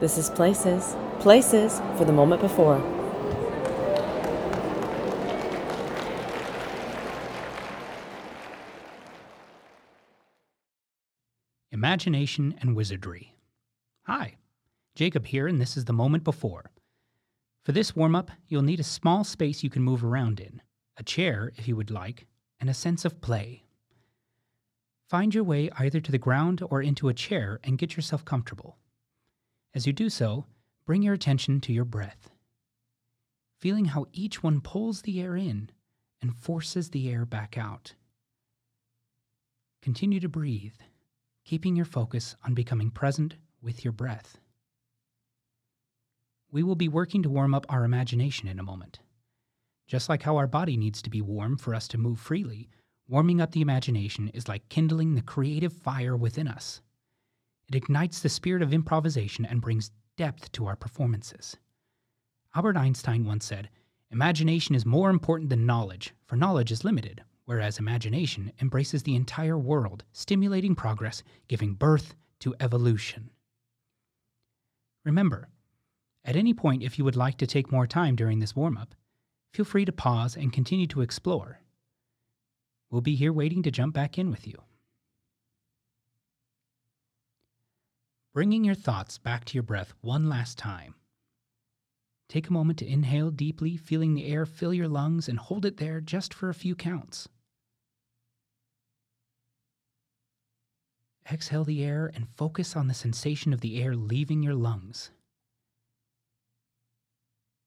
This is Places, Places for the moment before. Imagination and Wizardry. Hi, Jacob here, and this is the moment before. For this warm up, you'll need a small space you can move around in, a chair if you would like, and a sense of play. Find your way either to the ground or into a chair and get yourself comfortable. As you do so, bring your attention to your breath, feeling how each one pulls the air in and forces the air back out. Continue to breathe, keeping your focus on becoming present with your breath. We will be working to warm up our imagination in a moment. Just like how our body needs to be warm for us to move freely, Warming up the imagination is like kindling the creative fire within us. It ignites the spirit of improvisation and brings depth to our performances. Albert Einstein once said, Imagination is more important than knowledge, for knowledge is limited, whereas imagination embraces the entire world, stimulating progress, giving birth to evolution. Remember, at any point, if you would like to take more time during this warm up, feel free to pause and continue to explore. We'll be here waiting to jump back in with you. Bringing your thoughts back to your breath one last time. Take a moment to inhale deeply, feeling the air fill your lungs, and hold it there just for a few counts. Exhale the air and focus on the sensation of the air leaving your lungs.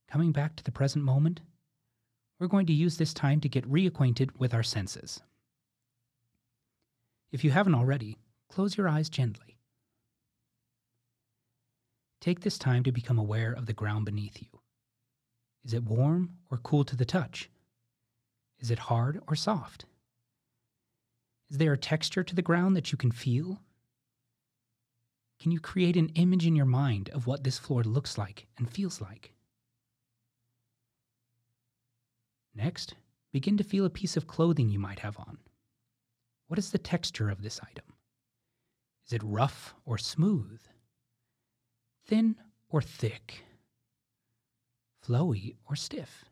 Coming back to the present moment, we're going to use this time to get reacquainted with our senses. If you haven't already, close your eyes gently. Take this time to become aware of the ground beneath you. Is it warm or cool to the touch? Is it hard or soft? Is there a texture to the ground that you can feel? Can you create an image in your mind of what this floor looks like and feels like? Next, begin to feel a piece of clothing you might have on. What is the texture of this item? Is it rough or smooth? Thin or thick? Flowy or stiff?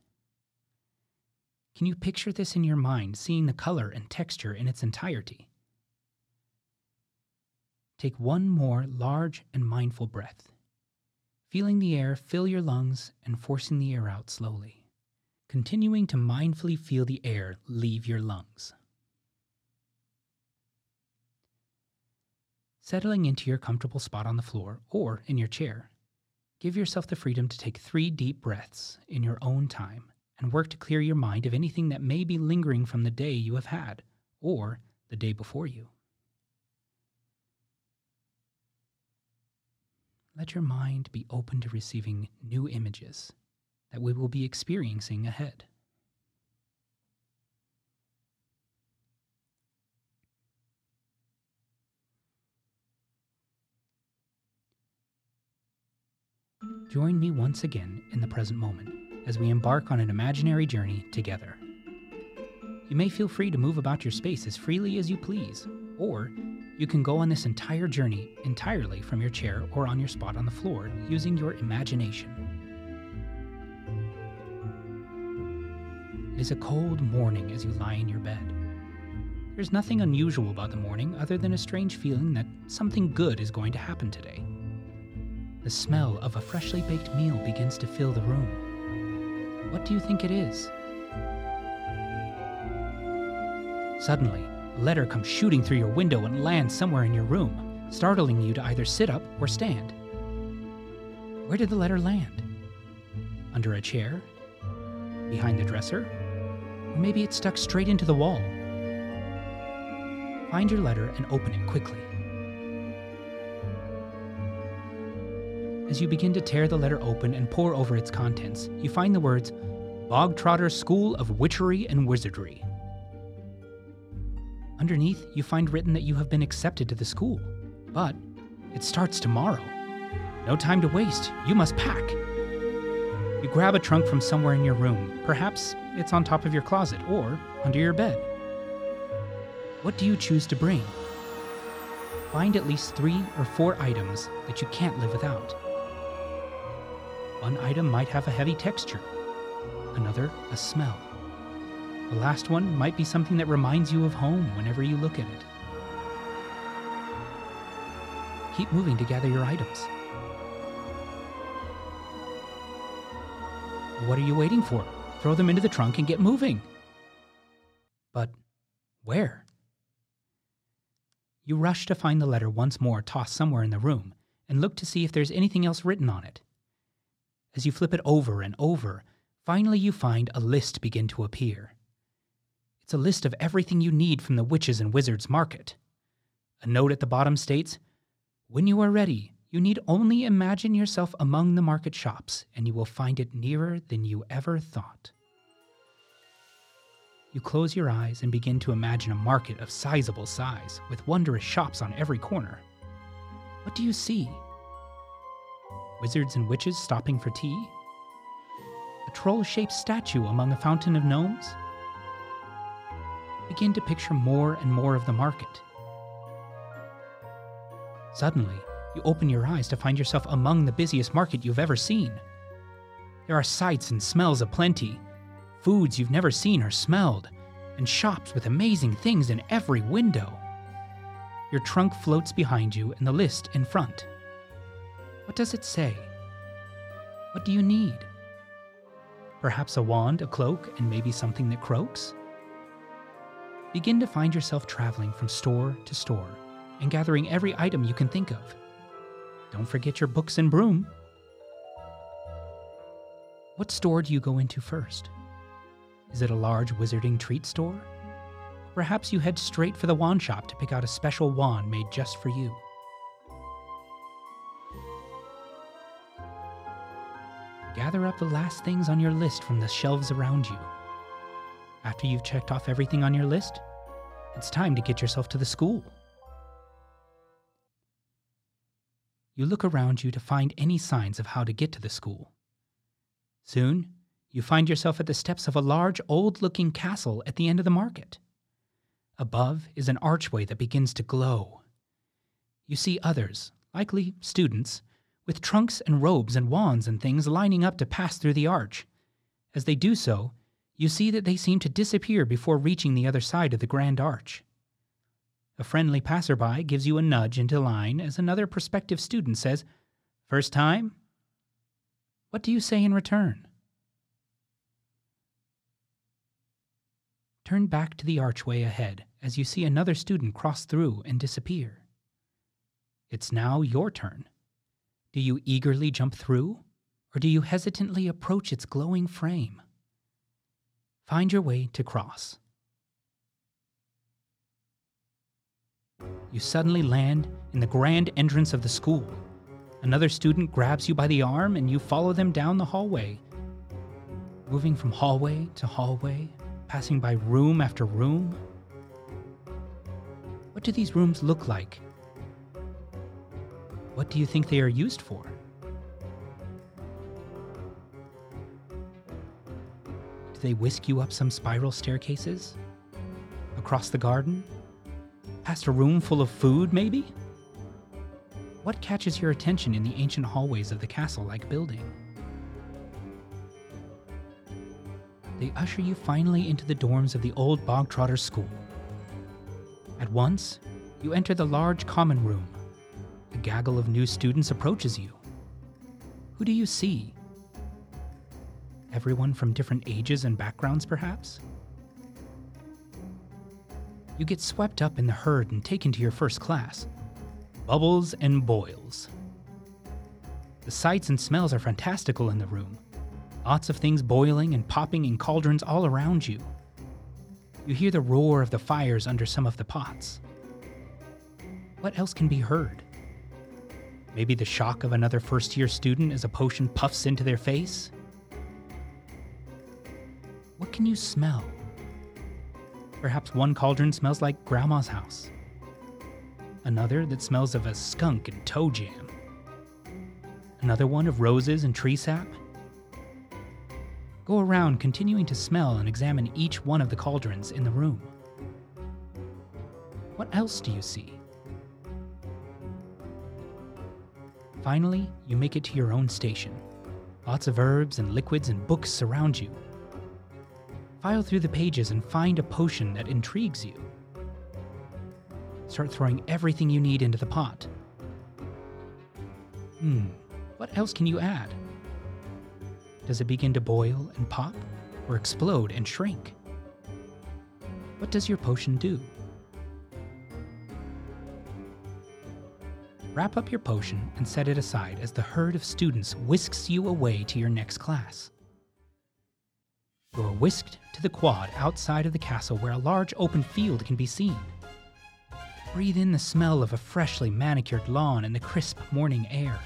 Can you picture this in your mind, seeing the color and texture in its entirety? Take one more large and mindful breath, feeling the air fill your lungs and forcing the air out slowly continuing to mindfully feel the air leave your lungs. Settling into your comfortable spot on the floor or in your chair, give yourself the freedom to take three deep breaths in your own time and work to clear your mind of anything that may be lingering from the day you have had or the day before you. Let your mind be open to receiving new images that we will be experiencing ahead. Join me once again in the present moment as we embark on an imaginary journey together. You may feel free to move about your space as freely as you please, or you can go on this entire journey entirely from your chair or on your spot on the floor using your imagination. It is a cold morning as you lie in your bed. There's nothing unusual about the morning other than a strange feeling that something good is going to happen today. The smell of a freshly baked meal begins to fill the room. What do you think it is? Suddenly, a letter comes shooting through your window and lands somewhere in your room, startling you to either sit up or stand. Where did the letter land? Under a chair? Behind the dresser? Or maybe it stuck straight into the wall. Find your letter and open it quickly. As you begin to tear the letter open and pore over its contents, you find the words Bogtrotter School of Witchery and Wizardry. Underneath, you find written that you have been accepted to the school. But it starts tomorrow. No time to waste. You must pack. You grab a trunk from somewhere in your room. Perhaps it's on top of your closet or under your bed. What do you choose to bring? Find at least three or four items that you can't live without. One item might have a heavy texture, another, a smell. The last one might be something that reminds you of home whenever you look at it. Keep moving to gather your items. What are you waiting for? Throw them into the trunk and get moving. But where? You rush to find the letter once more tossed somewhere in the room and look to see if there's anything else written on it. As you flip it over and over, finally you find a list begin to appear. It's a list of everything you need from the witches and wizards market. A note at the bottom states When you are ready, you need only imagine yourself among the market shops, and you will find it nearer than you ever thought. You close your eyes and begin to imagine a market of sizable size, with wondrous shops on every corner. What do you see? Wizards and witches stopping for tea? A troll shaped statue among a fountain of gnomes? Begin to picture more and more of the market. Suddenly, you open your eyes to find yourself among the busiest market you've ever seen. There are sights and smells aplenty, foods you've never seen or smelled, and shops with amazing things in every window. Your trunk floats behind you and the list in front. What does it say? What do you need? Perhaps a wand, a cloak, and maybe something that croaks? Begin to find yourself traveling from store to store and gathering every item you can think of. Don't forget your books and broom. What store do you go into first? Is it a large wizarding treat store? Perhaps you head straight for the wand shop to pick out a special wand made just for you. Gather up the last things on your list from the shelves around you. After you've checked off everything on your list, it's time to get yourself to the school. You look around you to find any signs of how to get to the school. Soon, you find yourself at the steps of a large, old looking castle at the end of the market. Above is an archway that begins to glow. You see others, likely students, with trunks and robes and wands and things lining up to pass through the arch. As they do so, you see that they seem to disappear before reaching the other side of the grand arch. A friendly passerby gives you a nudge into line as another prospective student says, First time? What do you say in return? Turn back to the archway ahead as you see another student cross through and disappear. It's now your turn. Do you eagerly jump through, or do you hesitantly approach its glowing frame? Find your way to cross. You suddenly land in the grand entrance of the school. Another student grabs you by the arm and you follow them down the hallway. Moving from hallway to hallway, passing by room after room. What do these rooms look like? What do you think they are used for? Do they whisk you up some spiral staircases? Across the garden? Past a room full of food, maybe? What catches your attention in the ancient hallways of the castle like building? They usher you finally into the dorms of the old Bogtrotter School. At once, you enter the large common room. Gaggle of new students approaches you. Who do you see? Everyone from different ages and backgrounds, perhaps? You get swept up in the herd and taken to your first class Bubbles and Boils. The sights and smells are fantastical in the room. Lots of things boiling and popping in cauldrons all around you. You hear the roar of the fires under some of the pots. What else can be heard? Maybe the shock of another first year student as a potion puffs into their face? What can you smell? Perhaps one cauldron smells like Grandma's house, another that smells of a skunk and toe jam, another one of roses and tree sap. Go around continuing to smell and examine each one of the cauldrons in the room. What else do you see? Finally, you make it to your own station, Lots of herbs and liquids and books surround you. File through the pages and find a potion that intrigues you. Start throwing everything you need into the pot. Hmm, what else can you add? Does it begin to boil and pop, or explode and shrink? What does your potion do? Wrap up your potion and set it aside as the herd of students whisks you away to your next class. You are whisked to the quad outside of the castle where a large open field can be seen. Breathe in the smell of a freshly manicured lawn and the crisp morning air.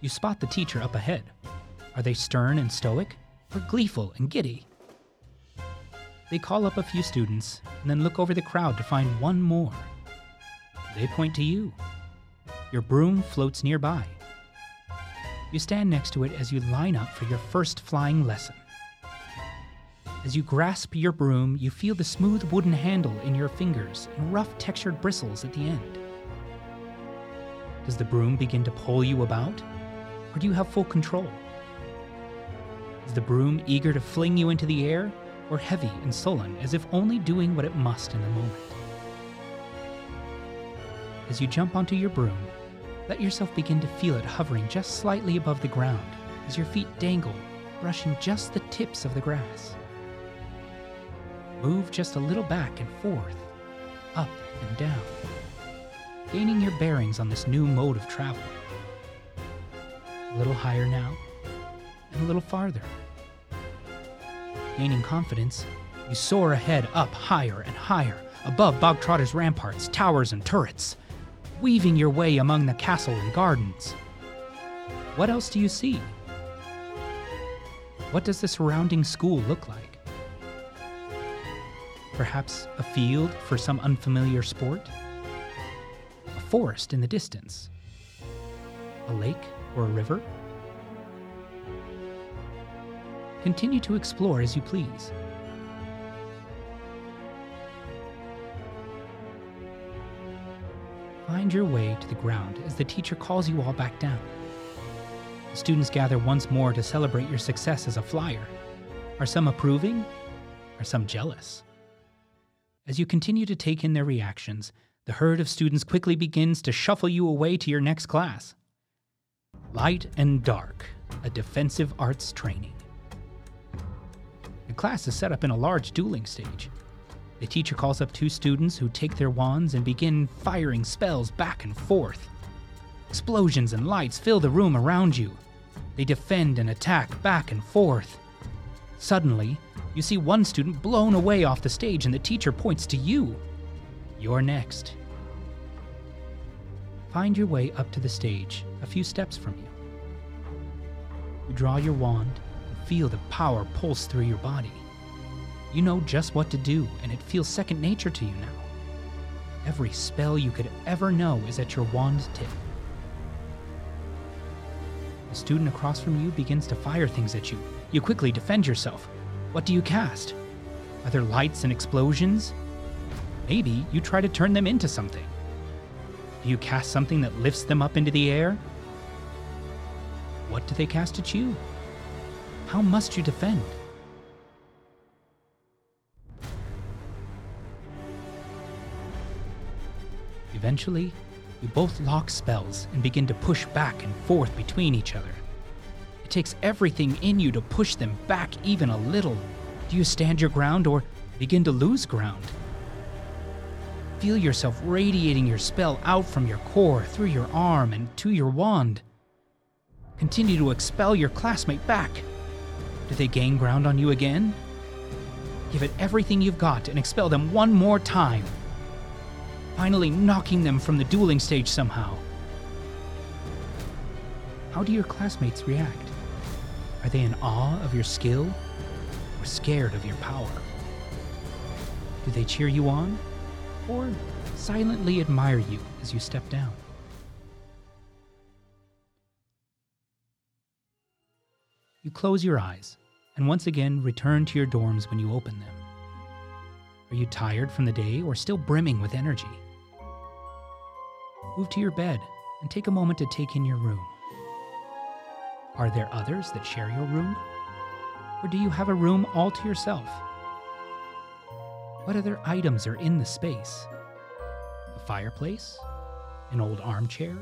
You spot the teacher up ahead. Are they stern and stoic, or gleeful and giddy? They call up a few students and then look over the crowd to find one more. They point to you. Your broom floats nearby. You stand next to it as you line up for your first flying lesson. As you grasp your broom, you feel the smooth wooden handle in your fingers and rough textured bristles at the end. Does the broom begin to pull you about? Or do you have full control? Is the broom eager to fling you into the air, or heavy and sullen as if only doing what it must in the moment? As you jump onto your broom, let yourself begin to feel it hovering just slightly above the ground as your feet dangle, brushing just the tips of the grass. Move just a little back and forth, up and down, gaining your bearings on this new mode of travel. A little higher now, and a little farther. Gaining confidence, you soar ahead up higher and higher, above Bogtrotter's ramparts, towers, and turrets, weaving your way among the castle and gardens. What else do you see? What does the surrounding school look like? Perhaps a field for some unfamiliar sport? A forest in the distance? A lake or a river? Continue to explore as you please. Find your way to the ground as the teacher calls you all back down. The students gather once more to celebrate your success as a flyer. Are some approving? Are some jealous? As you continue to take in their reactions, the herd of students quickly begins to shuffle you away to your next class. Light and Dark, a defensive arts training. The class is set up in a large dueling stage. The teacher calls up two students who take their wands and begin firing spells back and forth. Explosions and lights fill the room around you. They defend and attack back and forth. Suddenly, you see one student blown away off the stage and the teacher points to you. You're next. Find your way up to the stage, a few steps from you. You draw your wand and feel the power pulse through your body. You know just what to do, and it feels second nature to you now. Every spell you could ever know is at your wand tip. The student across from you begins to fire things at you. You quickly defend yourself. What do you cast? Are there lights and explosions? Maybe you try to turn them into something. Do you cast something that lifts them up into the air? What do they cast at you? How must you defend? Eventually, you both lock spells and begin to push back and forth between each other. It takes everything in you to push them back even a little. Do you stand your ground or begin to lose ground? Feel yourself radiating your spell out from your core, through your arm, and to your wand. Continue to expel your classmate back. Do they gain ground on you again? Give it everything you've got and expel them one more time finally knocking them from the dueling stage somehow. How do your classmates react? Are they in awe of your skill or scared of your power? Do they cheer you on or silently admire you as you step down? You close your eyes and once again return to your dorms when you open them. Are you tired from the day or still brimming with energy? Move to your bed and take a moment to take in your room. Are there others that share your room? Or do you have a room all to yourself? What other items are in the space? A fireplace? An old armchair?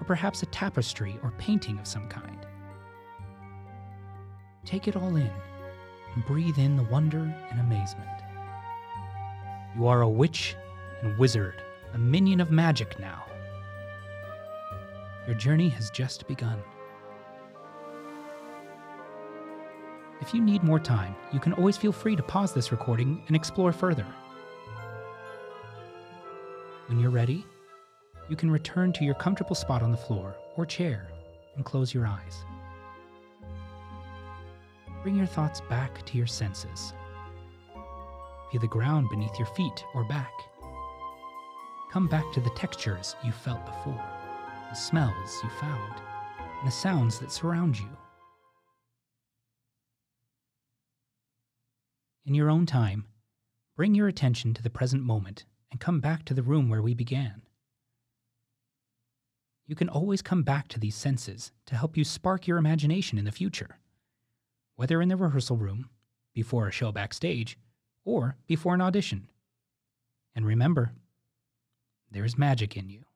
Or perhaps a tapestry or painting of some kind? Take it all in and breathe in the wonder and amazement. You are a witch and wizard, a minion of magic now. Your journey has just begun. If you need more time, you can always feel free to pause this recording and explore further. When you're ready, you can return to your comfortable spot on the floor or chair and close your eyes. Bring your thoughts back to your senses. Feel the ground beneath your feet or back. Come back to the textures you felt before, the smells you found, and the sounds that surround you. In your own time, bring your attention to the present moment and come back to the room where we began. You can always come back to these senses to help you spark your imagination in the future, whether in the rehearsal room, before a show backstage, or before an audition. And remember, there's magic in you.